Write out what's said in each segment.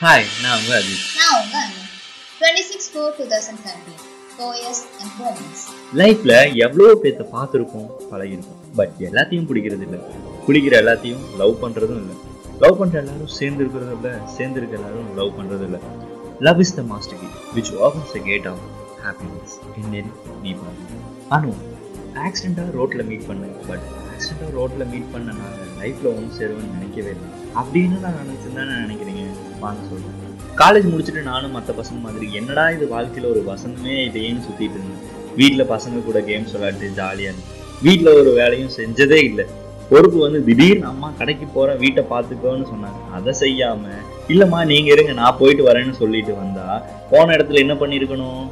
Hi நான் உங்க அஜித் நான் உங்க அண்ணன் twenty six four two thousand four years and லைஃப்ல எவ்வளோ பேர்த்த பார்த்துருக்கோம்? பழகிருக்கோம் பட் எல்லாத்தையும் பிடிக்கிறது இல்லை. பிடிக்கிற எல்லாத்தையும் லவ் பண்றதும் இல்லை. லவ் பண்ற எல்லாரும் சேர்ந்து இருக்கிறதும் இல்லை. சேர்ந்து இருக்க எல்லாரும் லவ் பண்றதும் இல்லை. Love is the master key which opens the gate of happiness இன்னில் நீ பாரு அனு ஆக்சிடெண்ட்டாக ரோட்டில் மீட் பண்ணேன். பட் ஆக்சிடெண்ட்டாக ரோட்டில் மீட் பண்ண நான் லைஃப்பில் ஒன்று சேருவேன்னு நினைக்கவே இல்லை. அப்படின்னு நான் நினச்சிருந்தேன் நினைக்கிறீங்க. வாங்க சொல்கிறேன் காலேஜ் முடிச்சுட்டு நானும் மற்ற பசங்க மாதிரி என்னடா இது வாழ்க்கையில் ஒரு வசந்தமே இதேன்னு சுற்றிட்டு இருந்தேன். வீட்டில் பசங்க கூட கேம்ஸ் விளையாட்டு ஜாலியாக இருந்தேன் வீட்டில் ஒரு வேலையும் செஞ்சதே இல்லை. பொறுப்பு வந்து திடீர்னு அம்மா கடைக்கு போகிறேன் வீட்டை பார்த்துக்கோன்னு சொன்னாங்க. அதை செய்யாமல் இல்லைம்மா நீங்கள் இருங்க நான் போயிட்டு வரேன்னு சொல்லிட்டு வந்தா போன இடத்துல என்ன பண்ணியிருக்கணும்?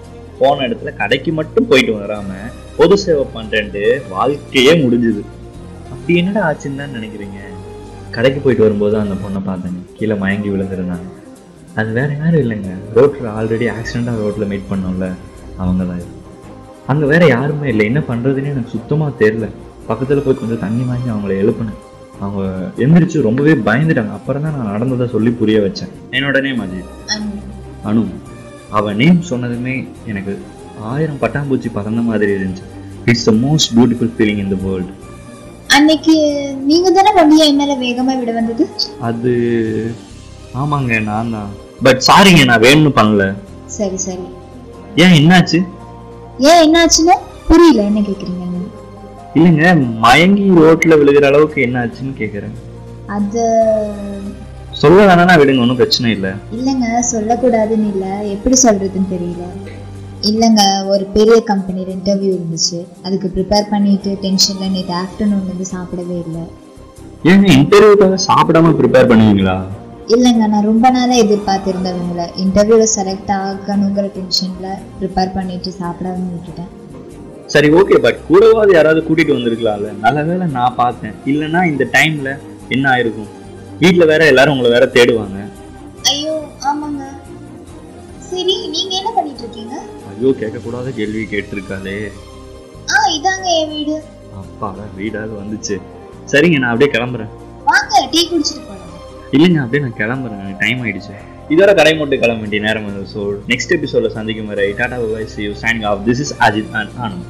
போன இடத்துல கடைக்கு மட்டும் போயிட்டு வராமல் பொது சேவை பண்றேன்ட்டு வாழ்க்கையே முடிஞ்சுது. அப்படி என்னடா ஆச்சுன்னு தான் நினைக்கிறீங்க? கடைக்கு போயிட்டு வரும்போது அந்த பொண்ணை பார்த்தேங்க. கீழே மயங்கி விழுந்துருந்தாங்க. அது வேற யாரும் இல்லைங்க. ரோட்டில் ஆல்ரெடி ஆக்சிடெண்ட்டாக ரோட்டில் மீட் பண்ணோம்ல அவங்க தான் அங்கே வேற யாருமே இல்லை. என்ன பண்ணுறதுன்னு எனக்கு சுத்தமாக தெரில பக்கத்தில் போய் கொஞ்சம் தண்ணி வாங்கி அவங்கள எழுப்புனேன். அவங்க எந்திரிச்சு ரொம்பவே பயந்துட்டாங்க. அப்புறம் தான் நான் நடந்ததை சொல்லி புரிய வச்சேன். என்னோட நேம் அஜித். அனு. அவ நேம் சொன்னதுமே எனக்கு ஆயிரம் பட்டாம்பூச்சி பறந்த மாதிரி இருந்துச்சு. It's the most beautiful feeling in the world அன்னைக்கு நீங்க தானே வண்டியை என்னால வேகமா விட வந்தது? அது ஆமாங்க நான் தான். பட் சாரிங்க நான் வேணும்னு பண்ணல. சரி சரி. ஏன் என்னாச்சு? ஏன் என்னாச்சுன்னு புரியல. என்ன கேக்குறீங்க? இல்லைங்க மயங்கி ரோட்ல விழுகிற அளவுக்கு என்னாச்சுன்னு கேக்குறேன். அது சொல்ல வேணாம்னா விடுங்க ஒன்றும் பிரச்சனை இல்லை. இல்லைங்க சொல்லக்கூடாதுன்னு இல்லை. எப்படி சொல்றதுன்னு தெரியல. இல்லைங்க ஒரு பெரிய கம்பெனியில் இன்டர்வியூ இருந்துச்சு. அதுக்கு ப்ரிப்பேர் பண்ணிட்டு டென்ஷனில் நேற்று ஆஃப்டர்நூன் வந்து சாப்பிடவே இல்லை. ஏங்க இன்டர்வியூக்காக சாப்பிடாம ப்ரிப்பேர் பண்ணுவீங்களா? இல்லைங்க நான் ரொம்ப நாளாக எதிர்பார்த்துருந்தவங்கள. இன்டர்வியூவில் செலக்ட் ஆகணுங்கிற டென்ஷனில் ப்ரிப்பேர் பண்ணிட்டு சாப்பிடாம விட்டுட்டேன். சரி ஓகே பட் கூடவாது யாராவது கூட்டிட்டு வந்திருக்கலாம்ல நல்ல வேளை நான் பார்த்தேன். இல்லைன்னா இந்த டைம்ல என்ன ஆயிருக்கும்? வீட்டில் வேற எல்லாரும் உங்களை வேற தேடுவாங்க. சரி நீங்கள் என்ன பண்ணிட்டு இருக்கீங்க ஐயோ கேட்கக்கூடாத கேள்வி கேட்டிருக்காளே. ஆ இதாங்க என் வீடு. அப்பாடா வீடாவது வந்துச்சு. சரிங்க நான் அப்படியே கிளம்புறேன். வாங்க டீ குடிச்சிட்டு போகலாம் இல்லைங்க அப்படியே நான் கிளம்புறேன். டைம் ஆயிடுச்சு. இதோட கடை மட்டும் கிளம்ப வேண்டிய நேரம் ஸோ நெக்ஸ்ட் எபிசோட சந்திக்கும் வரை tata bye see you signing off this is Ajith and Anand